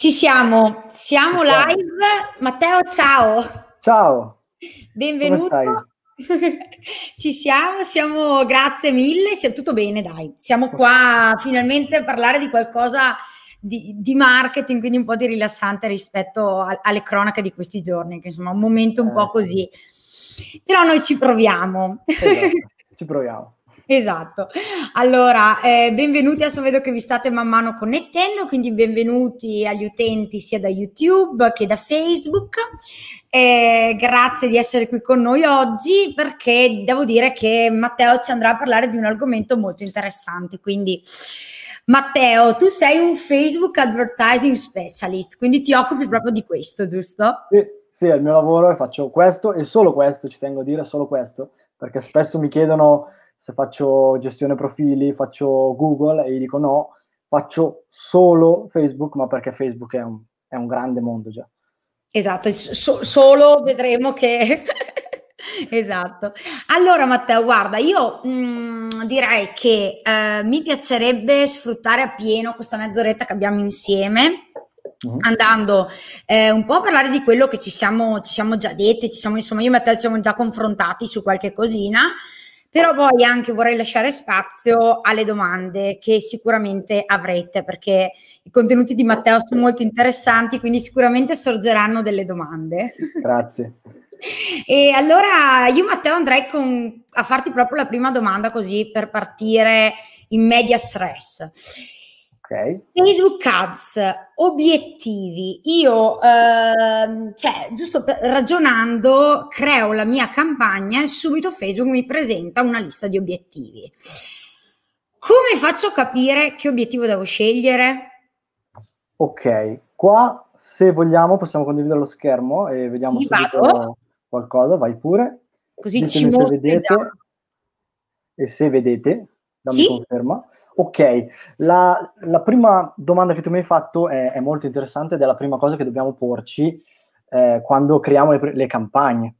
Ci siamo, siamo live. Matteo, ciao. Ciao. Benvenuto. Ci siamo, siamo, grazie mille, siamo tutto bene, dai. Siamo qua finalmente a parlare di qualcosa di, di marketing, quindi un po' di rilassante rispetto a, alle cronache di questi giorni, che insomma è un momento un eh, po' così. Però noi ci proviamo. Esatto, ci proviamo. Esatto. Allora, eh, benvenuti, adesso vedo che vi state man mano connettendo, quindi benvenuti agli utenti sia da YouTube che da Facebook. Eh, grazie di essere qui con noi oggi perché devo dire che Matteo ci andrà a parlare di un argomento molto interessante, quindi Matteo, tu sei un Facebook Advertising Specialist, quindi ti occupi proprio di questo, giusto? Sì, sì, è il mio lavoro e faccio questo e solo questo, ci tengo a dire solo questo, perché spesso mi chiedono se faccio gestione profili, faccio Google e gli dico no, faccio solo Facebook, ma perché Facebook è un, è un grande mondo già. Esatto, so, solo vedremo che... esatto. Allora Matteo, guarda, io mh, mm, direi che eh, mi piacerebbe sfruttare appieno questa mezz'oretta che abbiamo insieme Uh-huh. andando eh, un po' a parlare di quello che ci siamo, ci siamo già detti, ci siamo, insomma, io e Matteo ci siamo già confrontati su qualche cosina, però poi anche vorrei lasciare spazio alle domande che sicuramente avrete, perché i contenuti di Matteo sono molto interessanti, quindi sicuramente sorgeranno delle domande. Grazie. E allora io Matteo andrei con, a farti proprio la prima domanda così per partire in media stress. Okay. Facebook Ads, obiettivi. Io, eh, cioè, giusto per, ragionando, creo la mia campagna e subito Facebook mi presenta una lista di obiettivi. Come faccio a capire che obiettivo devo scegliere? Ok, qua se vogliamo possiamo condividere lo schermo e vediamo sì, subito vado. qualcosa, vai pure. Così Ditemi ci se vedete e se vedete, dammi sì? conferma. Ok, la, la, prima domanda che tu mi hai fatto è, è, molto interessante ed è la prima cosa che dobbiamo porci eh, quando creiamo le, le, campagne,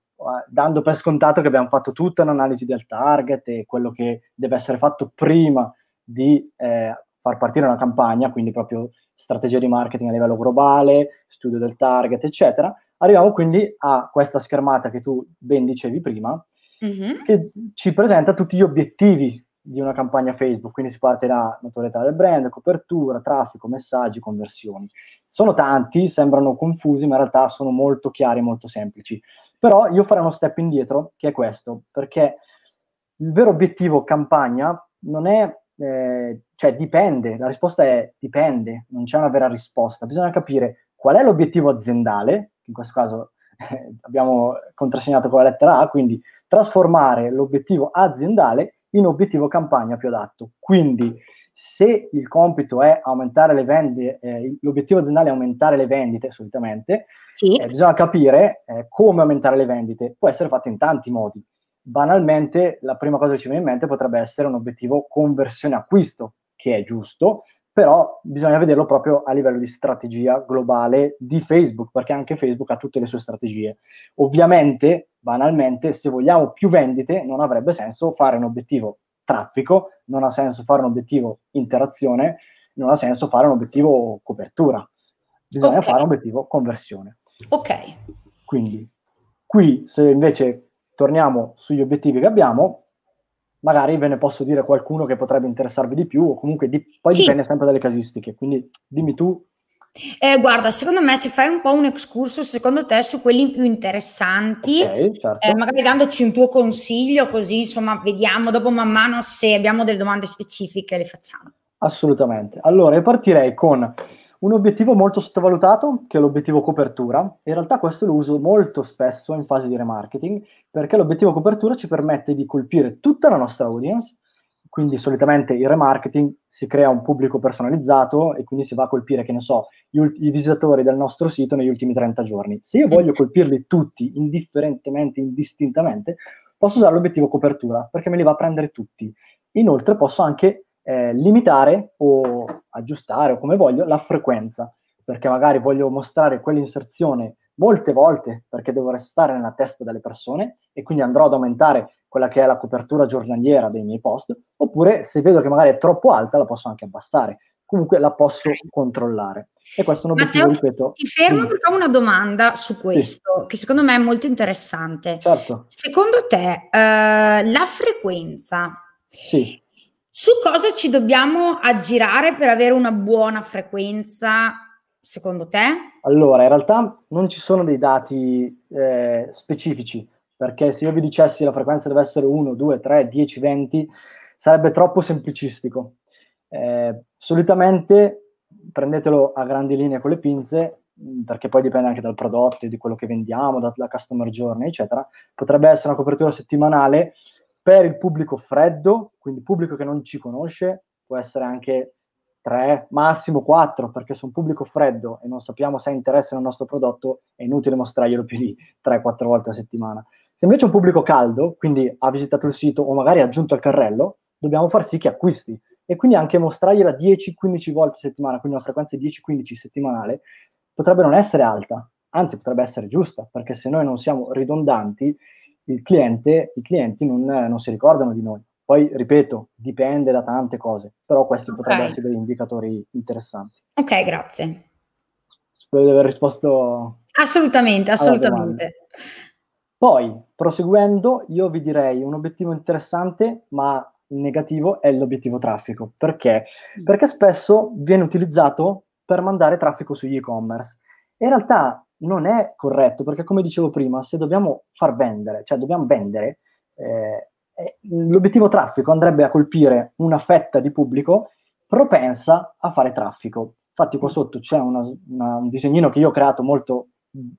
dando per scontato che abbiamo fatto tutta un'analisi del target e quello che deve essere fatto prima di eh, far partire una campagna, quindi proprio strategia di marketing a livello globale, studio del target, eccetera. Arriviamo quindi a questa schermata che tu ben dicevi prima, mm-hmm. che ci presenta tutti gli obiettivi di una campagna Facebook, quindi si parte da notorietà del brand, copertura, traffico, messaggi, conversioni. Sono tanti, sembrano confusi, ma in realtà sono molto chiari molto semplici. Però io farei uno step indietro, che è questo, perché il vero obiettivo campagna non è, eh, cioè dipende, la risposta è dipende, non c'è una vera risposta, bisogna capire qual è l'obiettivo aziendale, in questo caso eh, abbiamo contrassegnato con la lettera A, quindi trasformare l'obiettivo aziendale in obiettivo campagna più adatto. Quindi se il compito è aumentare le vendite, eh, l'obiettivo aziendale è aumentare le vendite solitamente, sì. eh, bisogna capire eh, come aumentare le vendite. Può essere fatto in tanti modi. Banalmente, la prima cosa che ci viene in mente potrebbe essere un obiettivo conversione acquisto, che è giusto, però bisogna vederlo proprio a livello di strategia globale di Facebook, perché anche Facebook ha tutte le sue strategie. Ovviamente banalmente, se vogliamo più vendite, non avrebbe senso fare un obiettivo traffico, non ha senso fare un obiettivo interazione, non ha senso fare un obiettivo copertura. Bisogna okay. fare un obiettivo conversione. Ok. Quindi, qui se invece torniamo sugli obiettivi che abbiamo, magari ve ne posso dire qualcuno che potrebbe interessarvi di più, o comunque di, poi sì. dipende sempre dalle casistiche. Quindi dimmi tu eh, guarda, secondo me se fai un po' un excursus, secondo te, su quelli più interessanti, okay, certo. eh, magari dandoci un tuo consiglio, così insomma vediamo dopo man mano se abbiamo delle domande specifiche, le facciamo. Assolutamente. Allora, io partirei con un obiettivo molto sottovalutato, che è l'obiettivo copertura. In realtà questo lo uso molto spesso in fase di remarketing, perché l'obiettivo copertura ci permette di colpire tutta la nostra audience quindi solitamente il remarketing si crea un pubblico personalizzato e quindi si va a colpire, che ne so, gli, i visitatori del nostro sito negli ultimi 30 giorni. Se io voglio colpirli tutti indifferentemente, indistintamente, posso usare l'obiettivo copertura perché me li va a prendere tutti. Inoltre posso anche eh, limitare o aggiustare o come voglio la frequenza, perché magari voglio mostrare quell'inserzione molte volte perché devo restare nella testa delle persone e quindi andrò ad aumentare quella che è la copertura giornaliera dei miei post, oppure se vedo che magari è troppo alta la posso anche abbassare. comunque la posso controllare. E questo è un obiettivo, Matteo, ripeto. Ti fermo perché ho una domanda su questo, sì. che secondo me è molto interessante. Certo. Secondo te, eh, la frequenza, sì. Su cosa ci dobbiamo aggirare per avere una buona frequenza, secondo te? Allora, in realtà non ci sono dei dati eh, specifici, perché se io vi dicessi la frequenza deve essere 1, 2, 3, 10, 20, sarebbe troppo semplicistico. Eh, solitamente prendetelo a grandi linee con le pinze, mm, perché poi dipende anche dal prodotto, di quello che vendiamo, dalla customer journey, eccetera. Potrebbe essere una copertura settimanale per il pubblico freddo, quindi pubblico che non ci conosce, può essere anche 3, massimo 4, perché se un pubblico freddo e non sappiamo se ha interesse nel nostro prodotto, è inutile mostrarglielo più di 3-4 volte a settimana. Se invece è un pubblico caldo, quindi ha visitato il sito o magari ha aggiunto al carrello, dobbiamo far sì che acquisti e quindi anche mostrargliela 10-15 volte a settimana, quindi una frequenza 10-15 settimanale, potrebbe non essere alta, anzi potrebbe essere giusta, perché se noi non siamo ridondanti, il cliente, i clienti non, non si ricordano di noi. Poi, ripeto, dipende da tante cose, però questi okay. potrebbero essere degli indicatori interessanti. Ok, grazie. Spero di aver risposto. Assolutamente, assolutamente. Poi, proseguendo, io vi direi un obiettivo interessante, ma negativo è l'obiettivo traffico. Perché? Perché spesso viene utilizzato per mandare traffico sugli e-commerce. In realtà non è corretto, perché come dicevo prima, se dobbiamo far vendere, cioè dobbiamo vendere, eh, eh, l'obiettivo traffico andrebbe a colpire una fetta di pubblico propensa a fare traffico. Infatti qua sotto c'è una, una, un disegnino che io ho creato molto,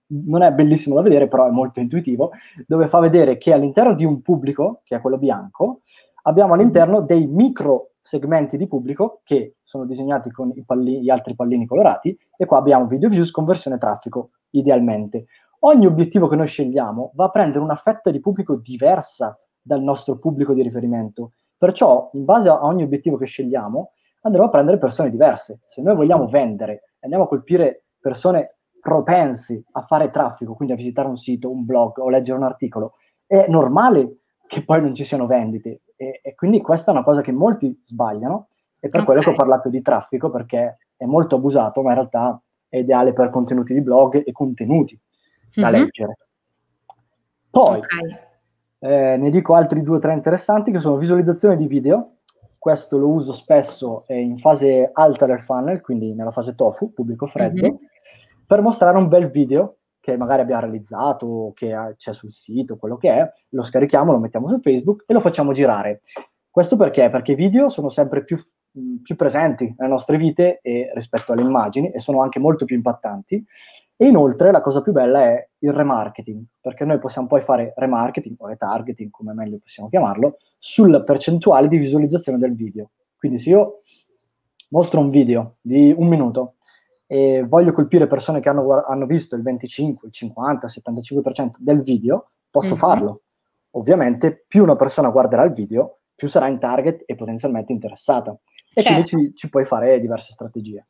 non è bellissimo da vedere, però è molto intuitivo, dove fa vedere che all'interno di un pubblico, che è quello bianco, abbiamo all'interno dei micro segmenti di pubblico che sono disegnati con i palli- gli altri pallini colorati e qua abbiamo video views, conversione traffico, idealmente. Ogni obiettivo che noi scegliamo va a prendere una fetta di pubblico diversa dal nostro pubblico di riferimento. Perciò, in base a ogni obiettivo che scegliamo, andremo a prendere persone diverse. Se noi vogliamo vendere e andiamo a colpire persone propensi a fare traffico, quindi a visitare un sito, un blog o leggere un articolo, è normale che poi non ci siano vendite. E, e, quindi questa è una cosa che molti sbagliano e per okay. quello che ho parlato di traffico perché è molto abusato, ma in realtà è ideale per contenuti di blog e contenuti da mm-hmm. leggere. Poi okay. eh, ne dico altri due o tre interessanti che sono visualizzazione di video. Questo lo uso spesso eh, in fase alta del funnel, quindi nella fase tofu, pubblico freddo, mm-hmm. per mostrare un bel video che magari abbiamo realizzato, che c'è sul sito, quello che è, lo scarichiamo, lo mettiamo su Facebook e lo facciamo girare. Questo perché? Perché i video sono sempre più, più presenti nelle nostre vite e, rispetto alle immagini e sono anche molto più impattanti. E inoltre la cosa più bella è il remarketing, perché noi possiamo poi fare remarketing o retargeting, come meglio possiamo chiamarlo, sulla percentuale di visualizzazione del video. Quindi se io mostro un video di un minuto e voglio colpire persone che hanno, hanno visto il 25, il 50, il 75% del video, posso mm-hmm. farlo. Ovviamente più una persona guarderà il video, più sarà in target e potenzialmente interessata. E certo. quindi ci, ci puoi fare diverse strategie.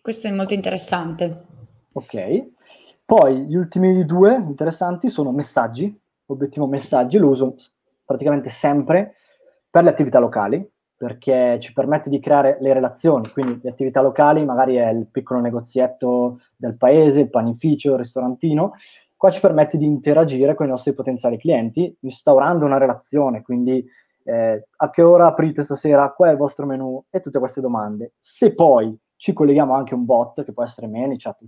Questo è molto interessante. Ok. Poi gli ultimi due interessanti sono messaggi, obiettivo messaggi, lo uso praticamente sempre per le attività locali, perché ci permette di creare le relazioni, quindi le attività locali magari è il piccolo negozietto del paese, il panificio, il ristorantino, qua ci permette di interagire con i nostri potenziali clienti instaurando una relazione, quindi eh, a che ora aprite stasera, qual è il vostro menu e tutte queste domande. Se poi ci colleghiamo anche a un bot, che può essere ManyChat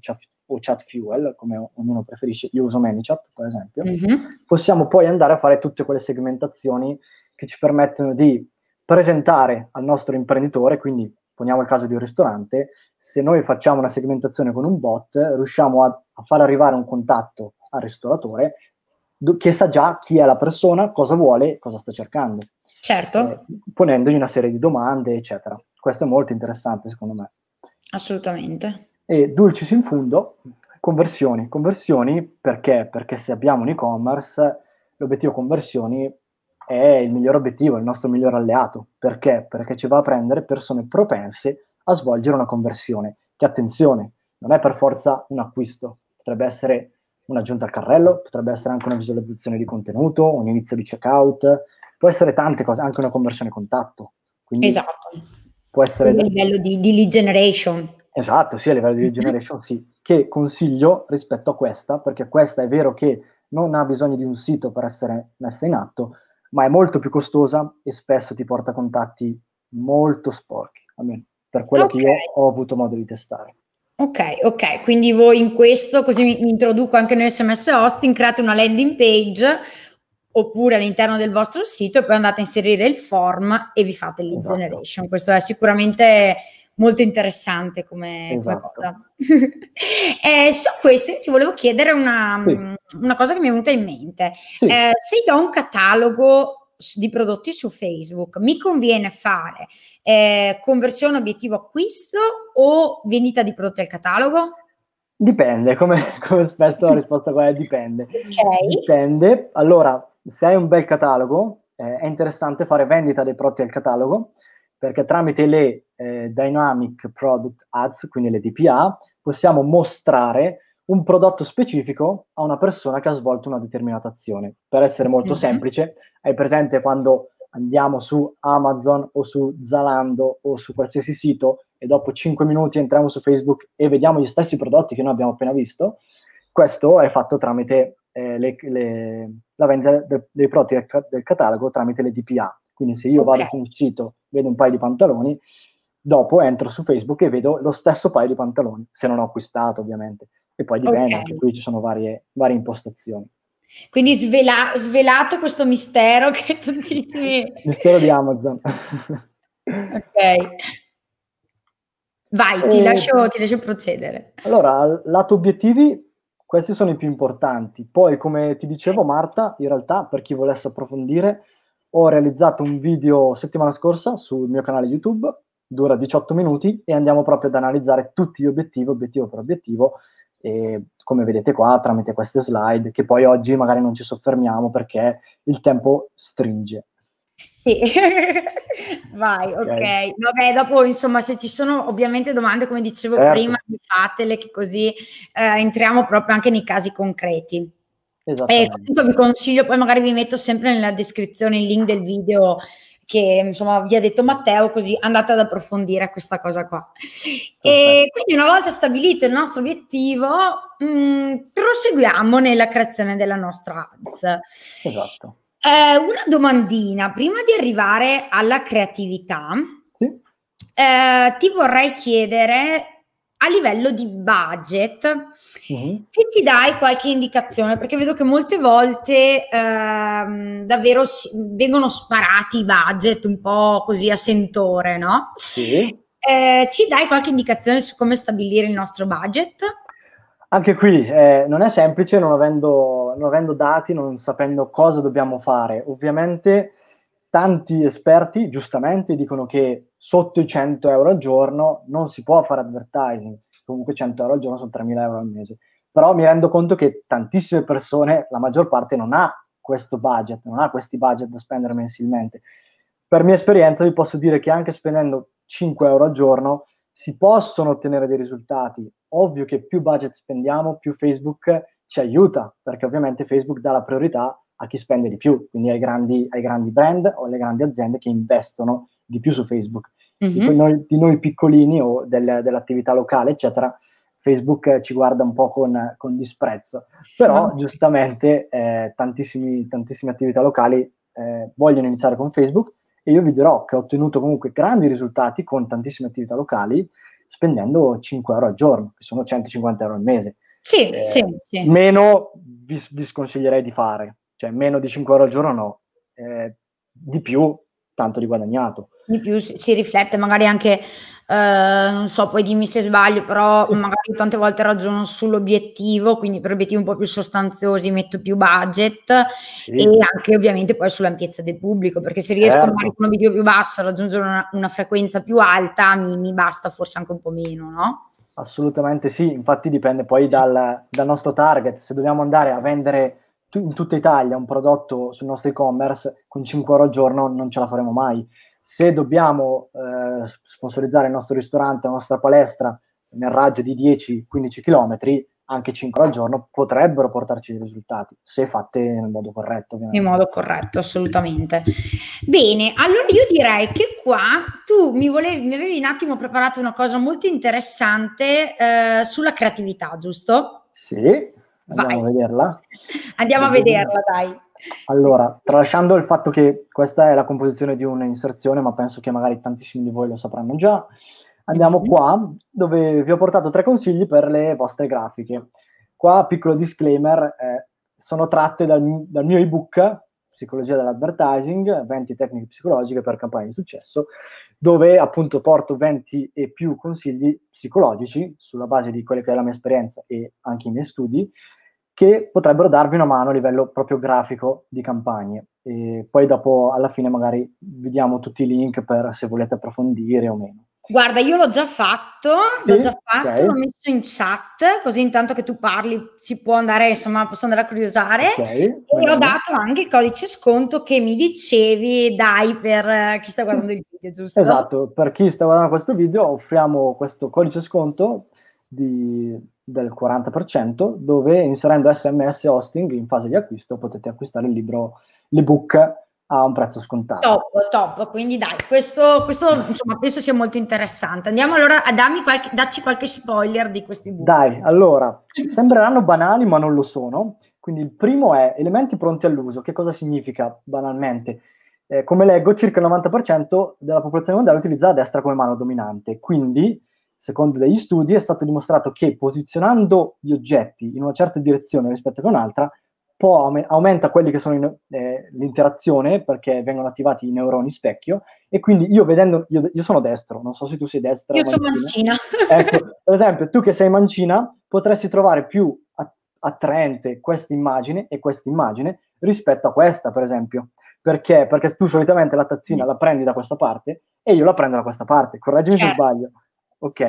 o ChatFuel, come ognuno preferisce, io uso ManyChat per esempio, mm-hmm. possiamo poi andare a fare tutte quelle segmentazioni che ci permettono di presentare al nostro imprenditore, quindi poniamo il caso di un ristorante, se noi facciamo una segmentazione con un bot, riusciamo a, a far arrivare un contatto al ristoratore do, che sa già chi è la persona, cosa vuole, cosa sta cercando. Certo. Eh, ponendogli una serie di domande, eccetera. Questo è molto interessante, secondo me. Assolutamente. E dulcis in fundo, conversioni. Conversioni perché? Perché se abbiamo un e-commerce, l'obiettivo conversioni è il miglior obiettivo, il nostro miglior alleato. Perché? Perché ci va a prendere persone propense a svolgere una conversione. Che attenzione, non è per forza un acquisto, potrebbe essere un'aggiunta al carrello, potrebbe essere anche una visualizzazione di contenuto, un inizio di checkout, può essere tante cose, anche una conversione contatto. Quindi esatto. può essere... a livello di, di lead generation. Esatto, sì, a livello di lead generation sì, che consiglio rispetto a questa, perché questa è vero che non ha bisogno di un sito per essere messa in atto, ma è molto più costosa e spesso ti porta contatti molto sporchi, almeno per quello okay. che io ho avuto modo di testare. Ok, ok, quindi voi in questo, così mi, mi introduco anche noi SMS hosting, create una landing page oppure all'interno del vostro sito e poi andate a inserire il form e vi fate lead esatto. generation. Questo è sicuramente molto interessante come, esatto. come cosa. eh, su questo ti volevo chiedere una, sì. una, cosa che mi è venuta in mente. Sì. Eh, se io ho un catalogo di prodotti su Facebook, mi conviene fare eh, conversione obiettivo acquisto o vendita di prodotti al catalogo? Dipende, come, come spesso la risposta qua è dipende. Okay. Dipende. Allora, se hai un bel catalogo, eh, è interessante fare vendita dei prodotti al catalogo, perché tramite le eh, Dynamic Product Ads, quindi le DPA, possiamo mostrare un prodotto specifico a una persona che ha svolto una determinata azione. Per essere molto mm-hmm. semplice, hai presente quando andiamo su Amazon o su Zalando o su qualsiasi sito e dopo 5 minuti entriamo su Facebook e vediamo gli stessi prodotti che noi abbiamo appena visto? Questo è fatto tramite eh, le, le, la vendita de, dei prodotti del, del, catalogo tramite le DPA. Quindi se io okay. vado su un sito, vedo un paio di pantaloni, dopo entro su Facebook e vedo lo stesso paio di pantaloni, se non ho acquistato ovviamente e poi dipende, okay. anche qui ci sono varie, varie impostazioni. Quindi svela- svelato questo mistero che tantissimi... mistero di Amazon. ok. Vai, ti, e... lascio, ti lascio procedere. Allora, lato obiettivi, questi sono i più importanti. Poi, come ti dicevo, Marta, in realtà, per chi volesse approfondire, ho realizzato un video settimana scorsa sul mio canale YouTube, dura 18 minuti, e andiamo proprio ad analizzare tutti gli obiettivi, obiettivo per obiettivo, e come vedete qua tramite queste slide che poi oggi magari non ci soffermiamo perché il tempo stringe. Sì, vai, ok. okay. Vabbè, dopo insomma se ci sono ovviamente domande come dicevo certo. prima, fatele che così eh, entriamo proprio anche nei casi concreti. E comunque vi consiglio, poi magari vi metto sempre nella descrizione il link del video che insomma vi ha detto Matteo, così andate ad approfondire questa cosa qua. E quindi una volta stabilito il nostro obiettivo, mh, mm, proseguiamo nella creazione della nostra ads. Esatto. Eh, una domandina, prima di arrivare alla creatività, sì. eh, ti vorrei chiedere a livello di budget, uh-huh. se ci dai qualche indicazione, perché vedo che molte volte ehm, davvero si, vengono sparati i budget un po' così a sentore, no? Sì. Eh, ci dai qualche indicazione su come stabilire il nostro budget? Anche qui eh, non è semplice, non avendo, non avendo dati, non sapendo cosa dobbiamo fare. Ovviamente tanti esperti giustamente dicono che sotto i 100 euro al giorno non si può fare advertising, comunque 100 euro al giorno sono 3.000 euro al mese, però mi rendo conto che tantissime persone, la maggior parte non ha questo budget, non ha questi budget da spendere mensilmente. Per mia esperienza vi posso dire che anche spendendo 5 euro al giorno si possono ottenere dei risultati. Ovvio che più budget spendiamo, più Facebook ci aiuta, perché ovviamente Facebook dà la priorità a chi spende di più, quindi ai grandi, ai grandi brand o alle grandi aziende che investono di più su Facebook. Mm-hmm. Di, noi, di, noi, piccolini o del, dell'attività locale, eccetera, Facebook ci guarda un po' con, con disprezzo, però mm. giustamente eh, tantissime attività locali eh, vogliono iniziare con Facebook e io vi dirò che ho ottenuto comunque grandi risultati con tantissime attività locali spendendo 5 euro al giorno, che sono 150 euro al mese. Sì, eh, sì, sì. Meno vi, vi, sconsiglierei di fare, cioè meno di 5 euro al giorno no, eh, di più tanto di guadagnato. Di più si, si riflette magari anche, eh, non so, poi dimmi se sbaglio, però magari tante volte ragiono sull'obiettivo, quindi per obiettivi un po' più sostanziosi metto più budget sì. e anche ovviamente poi sull'ampiezza del pubblico, perché se riesco certo. magari con un obiettivo più basso a raggiungere una, una frequenza più alta mi, mi basta forse anche un po' meno, no? Assolutamente sì, infatti dipende poi dal, dal nostro target, se dobbiamo andare a vendere in tutta Italia un prodotto sul nostro e-commerce con 5 euro al giorno non ce la faremo mai. Se dobbiamo eh, sponsorizzare il nostro ristorante, la nostra palestra nel raggio di 10-15 km, anche 5 al giorno potrebbero portarci dei risultati, se fatte nel modo corretto. Ovviamente. In modo corretto, assolutamente. Bene, allora io direi che qua tu mi, volevi, mi avevi un attimo preparato una cosa molto interessante eh, sulla creatività, giusto? Sì, andiamo Vai. a vederla. Andiamo a vederla, dai. Allora, tralasciando il fatto che questa è la composizione di un'inserzione, ma penso che magari tantissimi di voi lo sapranno già, Andiamo qua dove vi ho portato tre consigli per le vostre grafiche. Qua, piccolo disclaimer, eh, sono tratte dal, dal mio ebook Psicologia dell'advertising, 20 tecniche psicologiche per campagne di successo, dove appunto porto 20 e più consigli psicologici sulla base di quella che è la mia esperienza e anche i miei studi, che potrebbero darvi una mano a livello proprio grafico di campagne. E poi dopo, alla fine, magari vi diamo tutti i link per se volete approfondire o meno. Guarda, io l'ho già fatto, sì, l'ho già fatto, okay. l'ho messo in chat, così intanto che tu parli si può andare, insomma, posso andare a curiosare. Okay, e bene. ho dato anche il codice sconto che mi dicevi, dai, per chi sta guardando il video, giusto? Esatto, per chi sta guardando questo video offriamo questo codice sconto di, del 40%, dove inserendo SMS hosting in fase di acquisto potete acquistare il libro, l'ebook a un prezzo scontato. Top, top, quindi dai, questo, questo insomma penso sia molto interessante. Andiamo allora a darmi qualche, dacci qualche spoiler di questi book. Dai, allora, sembreranno banali ma non lo sono. Quindi il primo è elementi pronti all'uso. Che cosa significa banalmente? Eh, come leggo, circa il 90% della popolazione mondiale utilizza la destra come mano dominante. Quindi, secondo degli studi, è stato dimostrato che posizionando gli oggetti in una certa direzione rispetto a un'altra, po' aumenta quelli che sono in, eh, l'interazione perché vengono attivati i neuroni specchio e quindi io vedendo, io, io sono destro, non so se tu sei destra. Io sono mancina. Ecco, per esempio, tu che sei mancina potresti trovare più attraente questa immagine e questa immagine rispetto a questa, per esempio. Perché? Perché tu solitamente la tazzina la prendi da questa parte e io la prendo da questa parte. Correggimi certo. se sbaglio. Ok.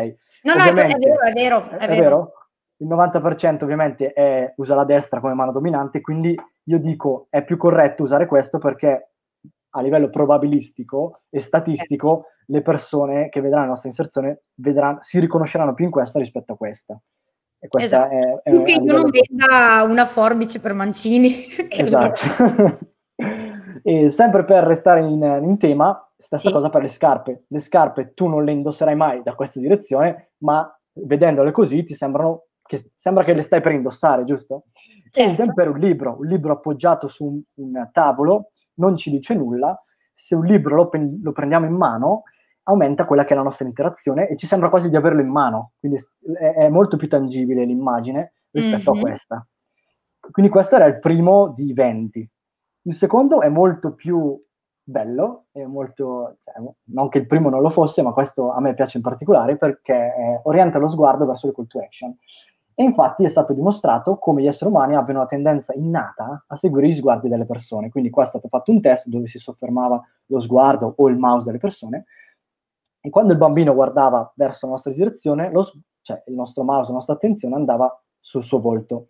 No, no, è vero, è vero. È, è vero. vero? il 90% ovviamente è, usa la destra come mano dominante, quindi io dico è più corretto usare questo perché a livello probabilistico e statistico le persone che vedranno la nostra inserzione vedranno, si riconosceranno più in questa rispetto a questa. E questa esatto. è, è, più che io non veda una forbice per Mancini. esatto. e sempre per restare in, in tema, stessa sì. cosa per le scarpe. Le scarpe tu non le indosserai mai da questa direzione, ma vedendole così ti sembrano che sembra che le stai per indossare, giusto? Certo. E per un libro, un libro appoggiato su un, un, tavolo non ci dice nulla, se un libro lo, lo, prendiamo in mano aumenta quella che è la nostra interazione e ci sembra quasi di averlo in mano, quindi è, è molto più tangibile l'immagine rispetto mm-hmm. a questa. Quindi questo era il primo di 20. Il secondo è molto più bello, è molto, cioè, non che il primo non lo fosse, ma questo a me piace in particolare perché eh, orienta lo sguardo verso le call to action. E infatti è stato dimostrato come gli esseri umani abbiano una tendenza innata a seguire gli sguardi delle persone. Quindi qua è stato fatto un test dove si soffermava lo sguardo o il mouse delle persone e quando il bambino guardava verso la nostra direzione, lo, cioè il nostro mouse, la nostra attenzione andava sul suo volto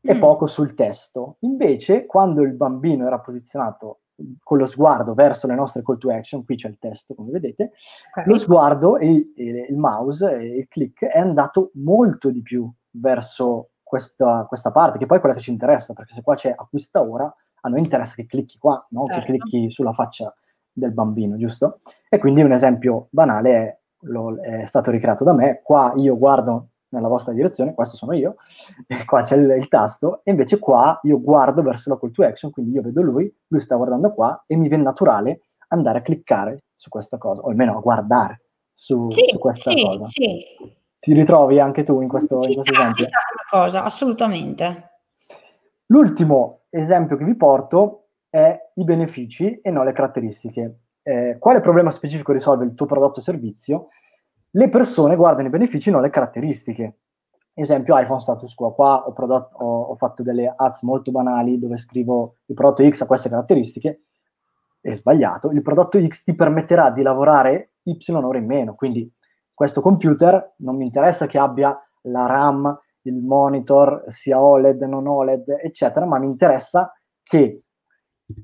e mm. poco sul testo. Invece, quando il bambino era posizionato con lo sguardo verso le nostre call to action, qui c'è il testo come vedete, okay. lo sguardo e, e, il mouse e il click è andato molto di più verso questa, questa, parte, che poi è quella che ci interessa, perché se qua c'è acquista ora, a noi interessa che clicchi qua, non certo. che clicchi sulla faccia del bambino, giusto? E quindi un esempio banale è, lo, è stato ricreato da me, qua io guardo nella vostra direzione, questo sono io, e qua c'è il, il, tasto, e invece qua io guardo verso la call to action, quindi io vedo lui, lui sta guardando qua, e mi viene naturale andare a cliccare su questa cosa, o almeno a guardare su, sì, su questa sì, cosa. Sì. Ti ritrovi anche tu in questo, ci in questo sta, esempio? Ci sta una cosa, assolutamente. L'ultimo esempio che vi porto è i benefici e non le caratteristiche. Eh, quale problema specifico risolve il tuo prodotto o servizio? Le persone guardano i benefici, non le caratteristiche. Esempio iPhone status quo. Qua ho, prodotto, ho, ho fatto delle ads molto banali dove scrivo il prodotto X ha queste caratteristiche. È sbagliato. Il prodotto X ti permetterà di lavorare Y ore in meno. Quindi questo computer non mi interessa che abbia la RAM, il monitor, sia OLED, non OLED, eccetera, ma mi interessa che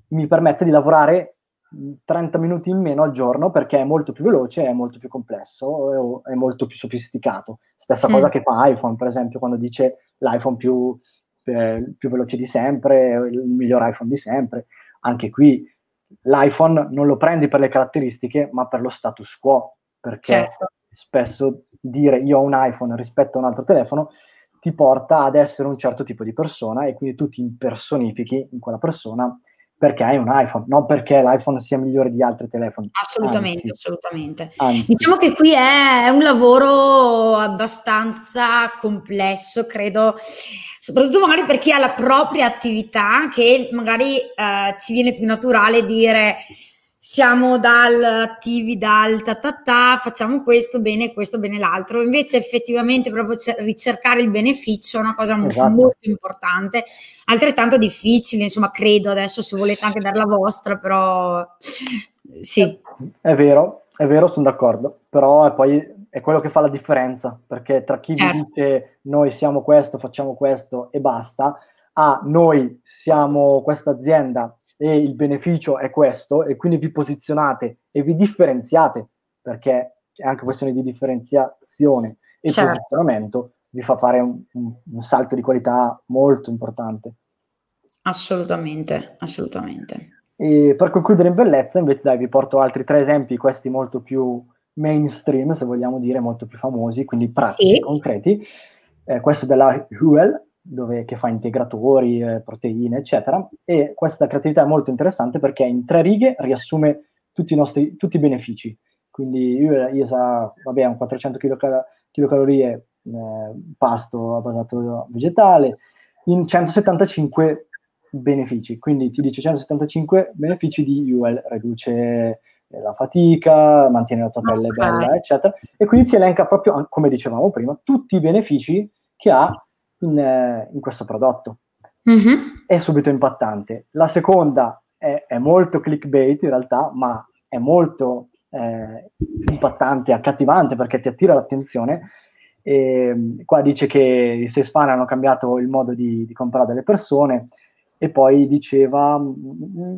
mi permetta di lavorare 30 minuti in meno al giorno perché è molto più veloce, è molto più complesso, è molto più sofisticato. Stessa mm. cosa che fa iPhone, per esempio, quando dice l'iPhone più, eh, più veloce di sempre, il miglior iPhone di sempre. Anche qui l'iPhone non lo prendi per le caratteristiche, ma per lo status quo, perché certo. spesso dire io ho un iPhone rispetto a un altro telefono ti porta ad essere un certo tipo di persona e quindi tu ti impersonifichi in quella persona perché hai un iPhone, non perché l'iPhone sia migliore di altri telefoni. Assolutamente, anzi, assolutamente. Anzi. Diciamo che qui è un lavoro abbastanza complesso, credo, soprattutto magari per chi ha la propria attività, che magari eh, ci viene più naturale dire siamo dal attivi dal ta ta ta, facciamo questo bene, questo bene l'altro. Invece effettivamente proprio ricercare il beneficio è una cosa esatto. molto importante, altrettanto difficile, insomma, credo adesso se volete anche dare la vostra, però sì. È vero, è vero, sono d'accordo, però è poi è quello che fa la differenza, perché tra chi certo. dice noi siamo questo, facciamo questo e basta, a noi siamo questa azienda e il beneficio è questo e quindi vi posizionate e vi differenziate perché è anche questione di differenziazione e certo. posizionamento vi fa fare un, un, un, salto di qualità molto importante. Assolutamente, assolutamente. E per concludere in bellezza, invece, dai, vi porto altri tre esempi, questi molto più mainstream, se vogliamo dire, molto più famosi, quindi pratici, sì. concreti. Eh, questo della Huel, dove, che fa integratori, eh, proteine, eccetera. E questa creatività è molto interessante perché in tre righe riassume tutti i nostri tutti i benefici. Quindi io, io sa, vabbè, un 400 kilocal- kilocalorie eh, pasto basato vegetale, in 175 benefici. Quindi ti dice 175 benefici di UL, riduce eh, la fatica, mantiene la tua pelle okay. bella, eccetera. E quindi ti elenca proprio, come dicevamo prima, tutti i benefici che ha in, eh, in questo prodotto. Mm-hmm. È subito impattante. La seconda è, è, molto clickbait in realtà, ma è molto eh, impattante, accattivante perché ti attira l'attenzione. E, qua dice che i Sales Fan hanno cambiato il modo di, di comprare delle persone e poi diceva mm, mm,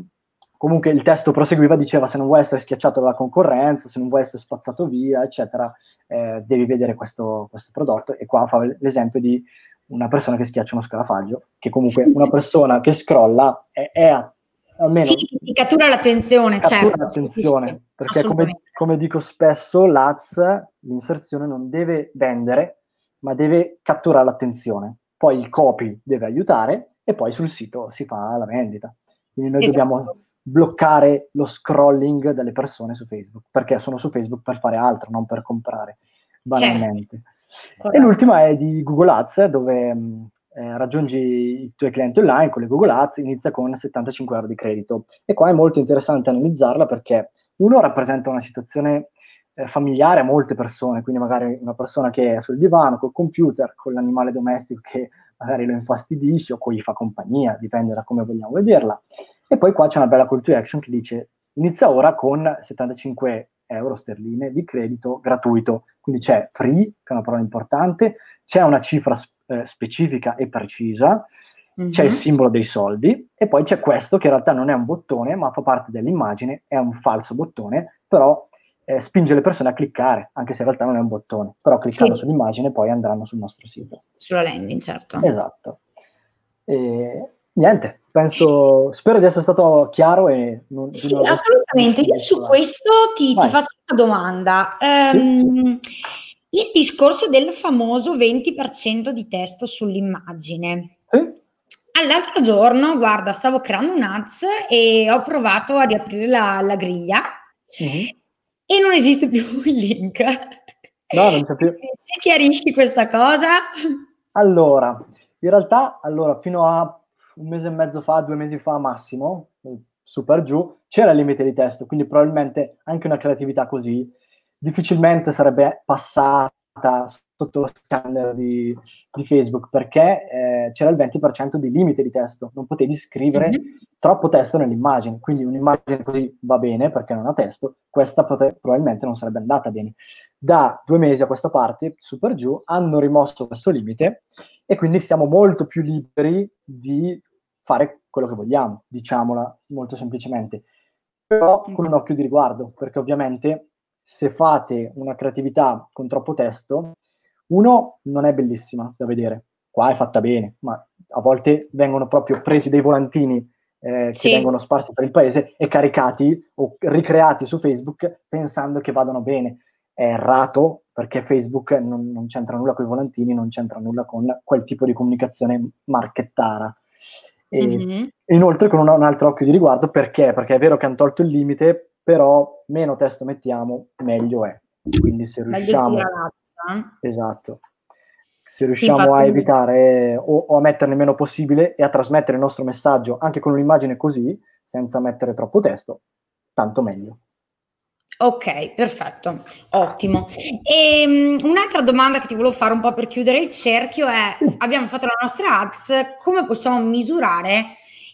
comunque il testo proseguiva, diceva se non vuoi essere schiacciato dalla concorrenza, se non vuoi essere spazzato via, eccetera, eh, devi vedere questo, questo, prodotto. E qua fa l'esempio di una persona che schiaccia uno scarafaggio, che comunque una persona che scrolla è, è a, almeno... Sì, ti cattura l'attenzione, cattura certo. l'attenzione, perché come, come, dico spesso, l'AZ, l'inserzione non deve vendere, ma deve catturare l'attenzione. Poi il copy deve aiutare e poi sul sito si fa la vendita. Quindi noi esatto. dobbiamo bloccare lo scrolling delle persone su Facebook, perché sono su Facebook per fare altro, non per comprare, banalmente. Certo. E l'ultima è di Google Ads, dove mm, eh, raggiungi i tuoi clienti online con le Google Ads, inizia con 75 euro di credito. E qua è molto interessante analizzarla perché uno rappresenta una situazione eh, familiare a molte persone, quindi magari una persona che è sul divano, col computer, con l'animale domestico che magari lo infastidisce o gli fa compagnia, dipende da come vogliamo vederla. E poi qua c'è una bella call to action che dice inizia ora con 75 euro sterline di credito gratuito. Quindi c'è free, che è una parola importante, c'è una cifra eh, specifica e precisa, mm-hmm. c'è il simbolo dei soldi e poi c'è questo che in realtà non è un bottone, ma fa parte dell'immagine, è un falso bottone, però eh, spinge le persone a cliccare, anche se in realtà non è un bottone, però cliccando sì. sull'immagine poi andranno sul nostro sito. Sulla landing, certo. Esatto. E, niente, penso, spero di essere stato chiaro e non, sì, non assolutamente. Io su questo ti, ti, faccio una domanda. Um, sì. Il discorso del famoso 20% di testo sull'immagine. Sì. All'altro giorno, guarda, stavo creando un ads e ho provato a riaprire la, la griglia mm-hmm. e non esiste più il link. No, non c'è più. Ci chiarisci questa cosa? Allora, in realtà, allora, fino a un mese e mezzo fa, due mesi fa massimo, su per giù, c'era il limite di testo, quindi probabilmente anche una creatività così difficilmente sarebbe passata sotto lo scanner di, di Facebook perché eh, c'era il 20% di limite di testo, non potevi scrivere mm-hmm. troppo testo nell'immagine, quindi un'immagine così va bene perché non ha testo, questa pote- probabilmente non sarebbe andata bene. Da due mesi a questa parte, su per giù, hanno rimosso questo limite e quindi siamo molto più liberi di fare quello che vogliamo, diciamola molto semplicemente. però con un occhio di riguardo, perché ovviamente se fate una creatività con troppo testo, uno non è bellissima da vedere, qua è fatta bene, ma a volte vengono proprio presi dei volantini eh, sì. che vengono sparsi per il paese e caricati o ricreati su Facebook pensando che vadano bene. È errato perché Facebook non, non c'entra nulla con i volantini, non c'entra nulla con quel tipo di comunicazione marchettara. E mm-hmm. Inoltre con un, un, altro occhio di riguardo perché? Perché è vero che hanno tolto il limite, però meno testo mettiamo, meglio è. Quindi se riusciamo... Esatto. Se riusciamo sì, a evitare o, o, a metterne meno possibile e a trasmettere il nostro messaggio anche con un'immagine così, senza mettere troppo testo, tanto meglio. Ok, perfetto, ottimo. E um, un'altra domanda che ti volevo fare un po' per chiudere il cerchio è, abbiamo fatto la nostra ads, come possiamo misurare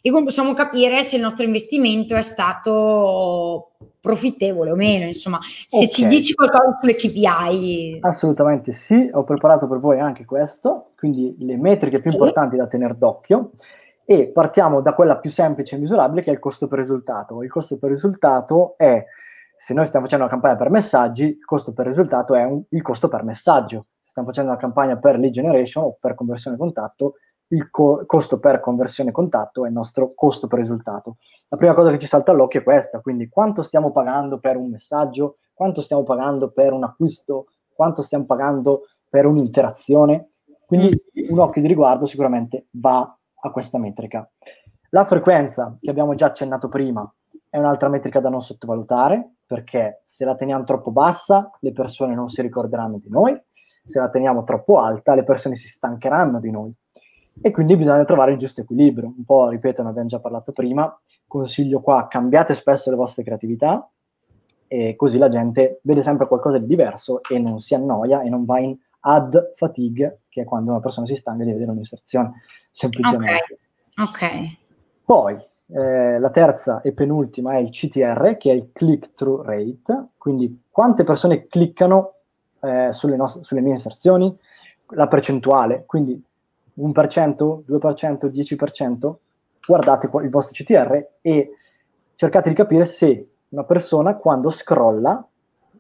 e come possiamo capire se il nostro investimento è stato profittevole o meno, insomma, se okay. ci dici qualcosa sulle KPI. Assolutamente sì, ho preparato per voi anche questo, quindi le metriche più sì. importanti da tenere d'occhio e partiamo da quella più semplice e misurabile che è il costo per risultato. Il costo per risultato è se noi stiamo facendo una campagna per messaggi, il costo per risultato è un, il costo per messaggio. Se stiamo facendo una campagna per lead generation o per conversione contatto, il co- costo per conversione contatto è il nostro costo per risultato. La prima cosa che ci salta all'occhio è questa, quindi quanto stiamo pagando per un messaggio, quanto stiamo pagando per un acquisto, quanto stiamo pagando per un'interazione. Quindi un occhio di riguardo sicuramente va a questa metrica. La frequenza, che abbiamo già accennato prima, è un'altra metrica da non sottovalutare, perché se la teniamo troppo bassa le persone non si ricorderanno di noi, se la teniamo troppo alta le persone si stancheranno di noi. E quindi bisogna trovare il giusto equilibrio. Un po', ripeto, ne abbiamo già parlato prima, consiglio qua, cambiate spesso le vostre creatività e così la gente vede sempre qualcosa di diverso e non si annoia e non va in ad fatigue, che è quando una persona si stanca di vedere un'inserzione, semplicemente. Ok. okay. Poi, eh, la terza e penultima è il CTR, che è il click-through rate, quindi quante persone cliccano eh, sulle, nostre, sulle mie inserzioni, la percentuale, quindi 1%, 2%, 10%, guardate il vostro CTR e cercate di capire se una persona quando scrolla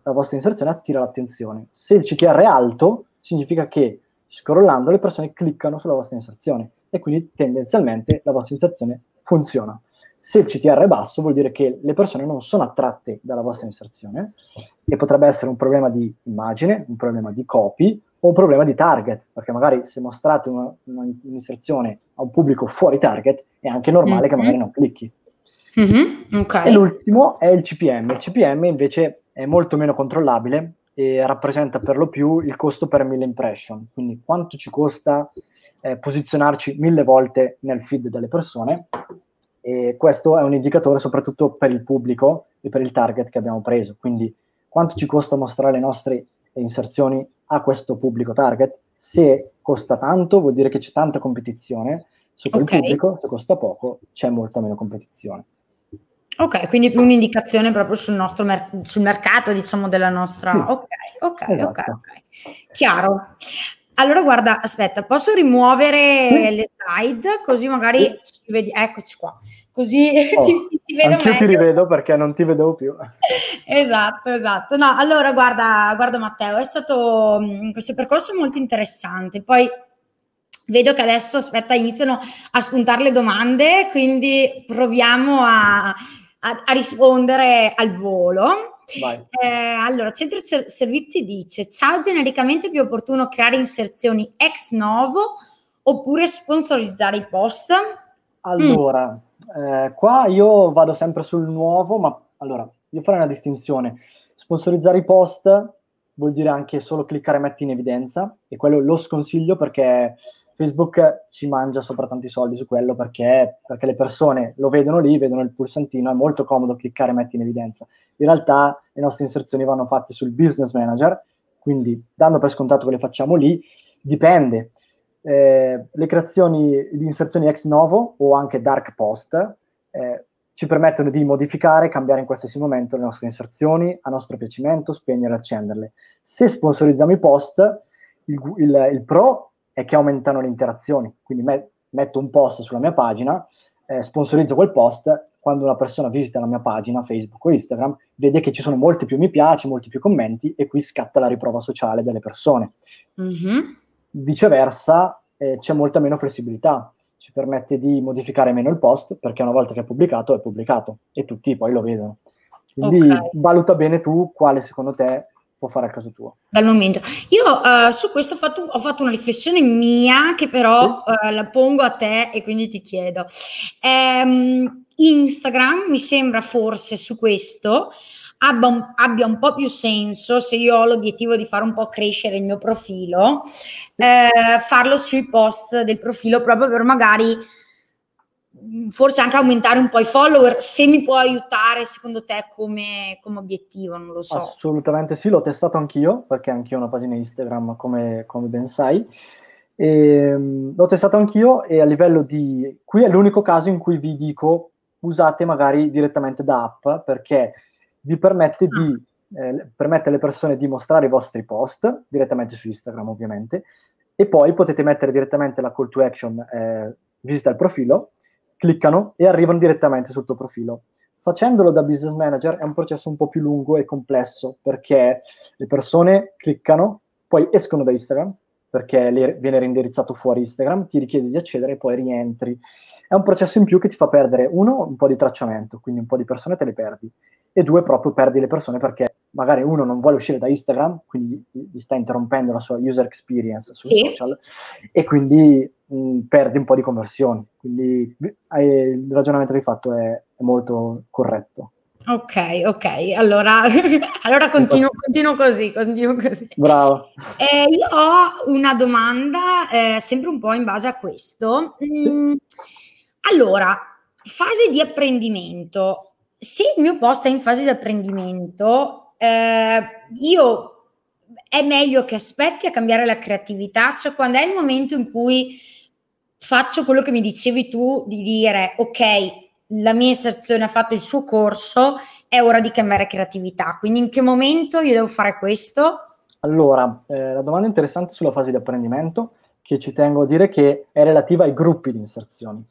la vostra inserzione attira l'attenzione. Se il CTR è alto, significa che scrollando le persone cliccano sulla vostra inserzione. E quindi tendenzialmente la vostra inserzione funziona. Se il CTR è basso vuol dire che le persone non sono attratte dalla vostra inserzione e potrebbe essere un problema di immagine, un problema di copy o un problema di target, perché magari se mostrate una, una, un'inserzione a un pubblico fuori target è anche normale mm-hmm. che magari non clicchi. Mm-hmm. Okay. E l'ultimo è il CPM. Il CPM invece è molto meno controllabile e rappresenta per lo più il costo per mille impression, quindi quanto ci costa eh, posizionarci mille volte nel feed delle persone e questo è un indicatore soprattutto per il pubblico e per il target che abbiamo preso, quindi quanto ci costa mostrare le nostre inserzioni a questo pubblico target. Se costa tanto vuol dire che c'è tanta competizione, su quel okay. pubblico, se costa poco c'è molta meno competizione. Ok, quindi più un'indicazione proprio sul nostro mer- sul mercato, diciamo, della nostra... Sì. Ok, ok, esatto. ok, ok. Chiaro. Allora, guarda, aspetta, posso rimuovere le slide così magari ci vedi, eccoci qua, così oh, ti, ti, ti, vedo meglio. ti rivedo perché non ti vedevo più. esatto, esatto. No, allora, guarda, guarda Matteo, è stato mm, questo percorso molto interessante. Poi vedo che adesso, aspetta, iniziano a spuntare le domande, quindi proviamo a, a, a rispondere al volo. Eh, allora, Centro Servizi dice: Ciao, genericamente è più opportuno creare inserzioni ex novo oppure sponsorizzare i post? Allora, mm. eh, qua io vado sempre sul nuovo, ma allora io farei una distinzione. Sponsorizzare i post vuol dire anche solo cliccare metti in evidenza e quello lo sconsiglio perché Facebook ci mangia sopra tanti soldi su quello perché, perché, le persone lo vedono lì, vedono il pulsantino, è molto comodo cliccare metti in evidenza. In realtà le nostre inserzioni vanno fatte sul business manager, quindi dando per scontato che le facciamo lì, dipende. Eh, le creazioni di inserzioni ex novo o anche dark post eh, ci permettono di modificare, cambiare in qualsiasi momento le nostre inserzioni a nostro piacimento, spegnere e accenderle. Se sponsorizziamo i post, il, il, il pro è che aumentano le interazioni. Quindi me, metto un post sulla mia pagina, eh, sponsorizzo quel post, quando una persona visita la mia pagina Facebook o Instagram, vede che ci sono molti più mi piace, molti più commenti e qui scatta la riprova sociale delle persone. Mm-hmm. Viceversa, eh, c'è molta meno flessibilità, ci permette di modificare meno il post perché una volta che è pubblicato è pubblicato e tutti poi lo vedono. Quindi okay. valuta bene tu quale secondo te può fare al caso tuo. Dal momento. Io uh, su questo ho fatto, ho fatto, una riflessione mia che però sì. uh, la pongo a te e quindi ti chiedo. Um, Instagram mi sembra forse su questo abbia un, abbia un, po' più senso se io ho l'obiettivo di fare un po' crescere il mio profilo, eh, farlo sui post del profilo proprio per magari forse anche aumentare un po' i follower, se mi può aiutare secondo te come, come obiettivo, non lo so. Assolutamente sì, l'ho testato anch'io, perché anch'io ho una pagina Instagram, come, come ben sai. E, um, l'ho testato anch'io e a livello di... Qui è l'unico caso in cui vi dico usate magari direttamente da app, perché vi permette di... Ah. Eh, permette alle persone di mostrare i vostri post direttamente su Instagram ovviamente e poi potete mettere direttamente la call to action eh, visita il profilo cliccano e arrivano direttamente sul tuo profilo. Facendolo da business manager è un processo un po' più lungo e complesso perché le persone cliccano, poi escono da Instagram perché viene reindirizzato fuori Instagram, ti richiede di accedere e poi rientri. È un processo in più che ti fa perdere, uno, un po' di tracciamento, quindi un po' di persone te le perdi, e due, proprio perdi le persone perché magari uno non vuole uscire da Instagram, quindi gli sta interrompendo la sua user experience sui sì. social, e quindi mh, perdi un po' di conversioni. Quindi eh, il ragionamento che hai fatto è, è molto corretto. Ok, ok, allora, allora continuo, continuo, così, continuo così. Bravo. Eh, io ho una domanda eh, sempre un po' in base a questo. Mm. Allora, fase di apprendimento. Se il mio post è in fase di apprendimento, eh, io è meglio che aspetti a cambiare la creatività, cioè quando è il momento in cui faccio quello che mi dicevi tu di dire ok, la mia inserzione ha fatto il suo corso, è ora di cambiare creatività. Quindi in che momento io devo fare questo? Allora, eh, la domanda interessante sulla fase di apprendimento, che ci tengo a dire che è relativa ai gruppi di inserzioni.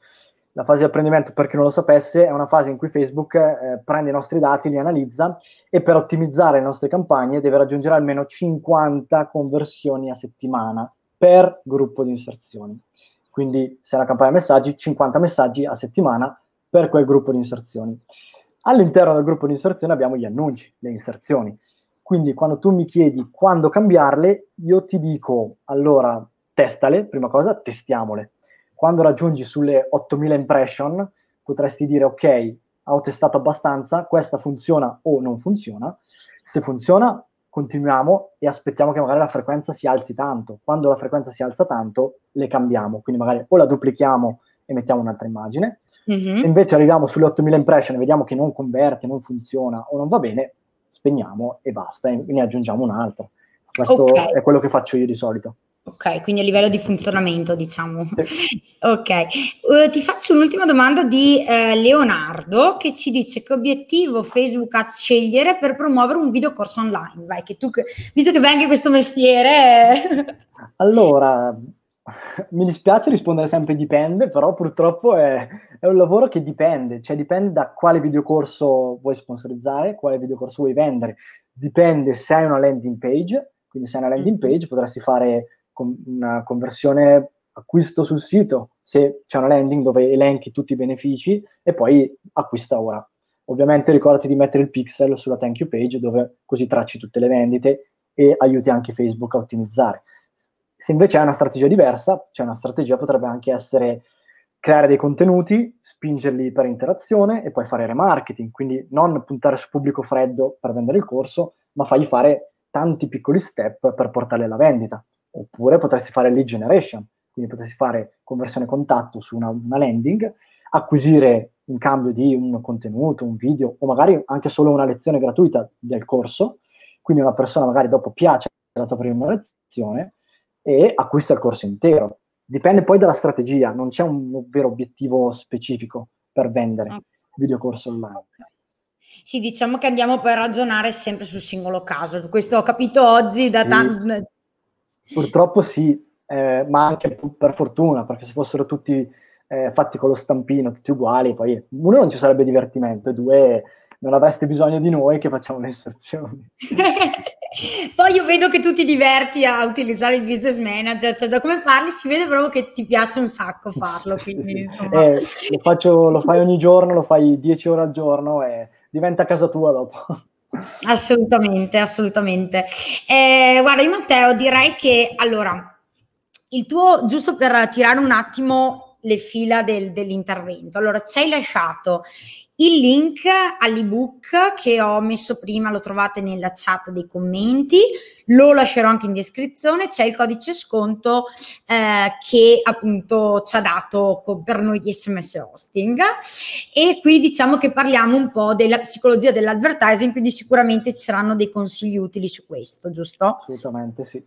La fase di apprendimento, per chi non lo sapesse, è una fase in cui Facebook eh, prende i nostri dati, li analizza e per ottimizzare le nostre campagne deve raggiungere almeno 50 conversioni a settimana per gruppo di inserzioni. Quindi se è una campagna messaggi, 50 messaggi a settimana per quel gruppo di inserzioni. All'interno del gruppo di inserzioni abbiamo gli annunci, le inserzioni. Quindi quando tu mi chiedi quando cambiarle, io ti dico, allora, testale, prima cosa, testiamole. Quando raggiungi sulle 8000 impression, potresti dire, ok, ho testato abbastanza, questa funziona o non funziona. Se funziona, continuiamo e aspettiamo che magari la frequenza si alzi tanto. Quando la frequenza si alza tanto, le cambiamo, quindi magari o la duplichiamo e mettiamo un'altra immagine, mm-hmm. invece arriviamo sulle 8000 impression e vediamo che non converte, non funziona o non va bene, spegniamo e basta, e ne aggiungiamo un'altra. Questo okay. è quello che faccio io di solito. Ok, quindi a livello di funzionamento, diciamo. ok, uh, ti faccio un'ultima domanda di uh, Leonardo che ci dice che obiettivo Facebook Ads scegliere per promuovere un videocorso online. Vai, che tu, visto che vai anche questo mestiere. allora, mi dispiace rispondere sempre dipende, però purtroppo è, è, un lavoro che dipende, cioè dipende da quale videocorso vuoi sponsorizzare, quale videocorso vuoi vendere. Dipende se hai una landing page, quindi se hai una landing page potresti fare una conversione acquisto sul sito, se c'è una landing dove elenchi tutti i benefici e poi acquista ora. Ovviamente ricordati di mettere il pixel sulla thank you page dove così tracci tutte le vendite e aiuti anche Facebook a ottimizzare. Se invece hai una strategia diversa, cioè una strategia potrebbe anche essere creare dei contenuti, spingerli per interazione e poi fare remarketing, quindi non puntare su pubblico freddo per vendere il corso, ma fargli fare tanti piccoli step per portarli alla vendita. Oppure potresti fare lead generation, quindi potresti fare conversione contatto su una, una landing, acquisire in cambio di un contenuto, un video o magari anche solo una lezione gratuita del corso, quindi una persona magari dopo piace la tua prima lezione e acquista il corso intero. Dipende poi dalla strategia, non c'è un vero obiettivo specifico per vendere okay. videocorso online. Sì, diciamo che andiamo per ragionare sempre sul singolo caso. Questo ho capito oggi da sì. Purtroppo sì, eh, ma anche per fortuna, perché se fossero tutti eh, fatti con lo stampino, tutti uguali, poi uno non ci sarebbe divertimento e due non avreste bisogno di noi che facciamo le inserzioni. Poi io vedo che tu ti diverti a utilizzare il business manager, cioè da come parli si vede proprio che ti piace un sacco farlo. Quindi, sì, eh, lo, faccio, lo fai ogni giorno, lo fai 10 ore al giorno e diventa casa tua dopo. Assolutamente, assolutamente. Eh, guarda, io Matteo direi che allora, il tuo, giusto per tirare un attimo le fila del, dell'intervento, allora ci hai lasciato il link all'ebook che ho messo prima lo trovate nella chat dei commenti, lo lascerò anche in descrizione, c'è il codice sconto eh, che appunto ci ha dato per noi di SMS Hosting e qui diciamo che parliamo un po' della psicologia dell'advertising, quindi sicuramente ci saranno dei consigli utili su questo, giusto? Assolutamente sì.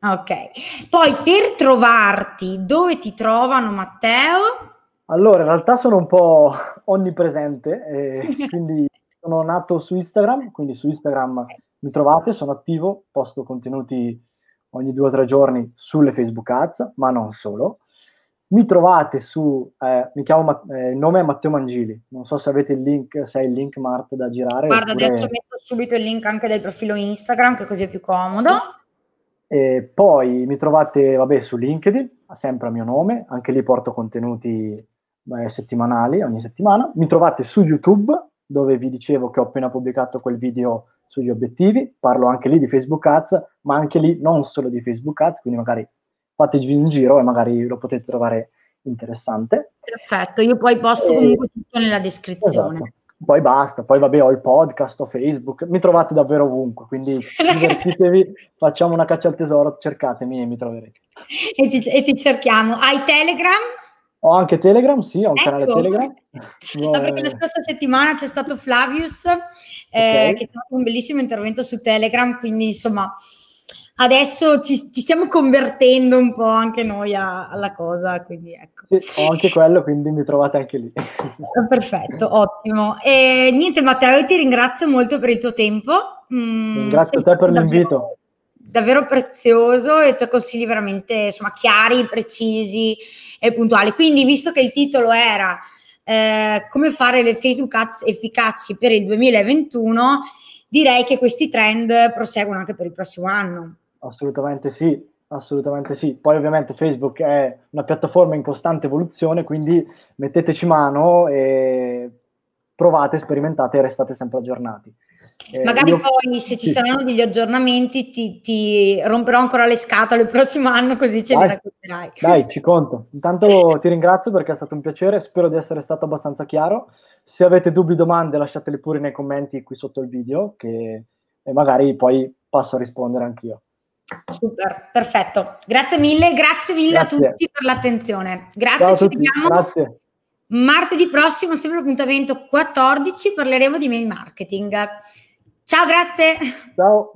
Ok, poi per trovarti, dove ti trovano Matteo? Allora, in realtà sono un po' onnipresente, eh, quindi sono nato su Instagram, quindi su Instagram mi trovate, sono attivo, posto contenuti ogni due o tre giorni sulle Facebook Ads, ma non solo. Mi trovate su, eh, mi chiamo, eh, il nome è Matteo Mangili, non so se avete il link, se hai il link Mart da girare. Guarda, oppure... adesso metto subito il link anche del profilo Instagram, che così è più comodo. E poi mi trovate, vabbè, su LinkedIn, sempre a mio nome, anche lì porto contenuti eh, settimanali ogni settimana. Mi trovate su YouTube, dove vi dicevo che ho appena pubblicato quel video sugli obiettivi, parlo anche lì di Facebook Ads, ma anche lì non solo di Facebook Ads, quindi magari fatevi un giro e magari lo potete trovare interessante. Perfetto, io poi posto e... comunque tutto nella descrizione. Esatto. Poi basta, poi vabbè ho il podcast, ho Facebook, mi trovate davvero ovunque, quindi divertitevi, facciamo una caccia al tesoro, cercatemi e mi troverete. E ti, e ti cerchiamo. Hai Telegram? Ho anche Telegram, sì, ho un ecco. canale Telegram. no, perché la scorsa settimana c'è stato Flavius eh, okay. che ha fatto un bellissimo intervento su Telegram, quindi insomma adesso ci, ci stiamo convertendo un po' anche noi a, alla cosa, quindi ecco. Sì, ho anche quello, quindi mi trovate anche lì. Perfetto, ottimo. E niente Matteo, io ti ringrazio molto per il tuo tempo. Mm, Grazie a te per l'invito davvero prezioso e i tuoi consigli veramente insomma, chiari, precisi e puntuali. Quindi, visto che il titolo era eh, come fare le Facebook Ads efficaci per il 2021, direi che questi trend proseguono anche per il prossimo anno. Assolutamente sì, assolutamente sì. Poi ovviamente Facebook è una piattaforma in costante evoluzione, quindi metteteci mano e provate, sperimentate e restate sempre aggiornati. Eh, Magari io... poi se ci sì. saranno degli aggiornamenti ti, ti, romperò ancora le scatole il prossimo anno così ce dai, ne racconterai. Dai, ci conto. Intanto ti ringrazio perché è stato un piacere, spero di essere stato abbastanza chiaro. Se avete dubbi, domande, lasciatele pure nei commenti qui sotto il video che e magari poi passo a rispondere anch'io. Super, perfetto. Grazie mille, grazie mille grazie. a tutti per l'attenzione. Grazie, Ciao ci vediamo. Grazie. Martedì prossimo, sempre l'appuntamento 14, parleremo di mail marketing. Ciao, grazie. Ciao.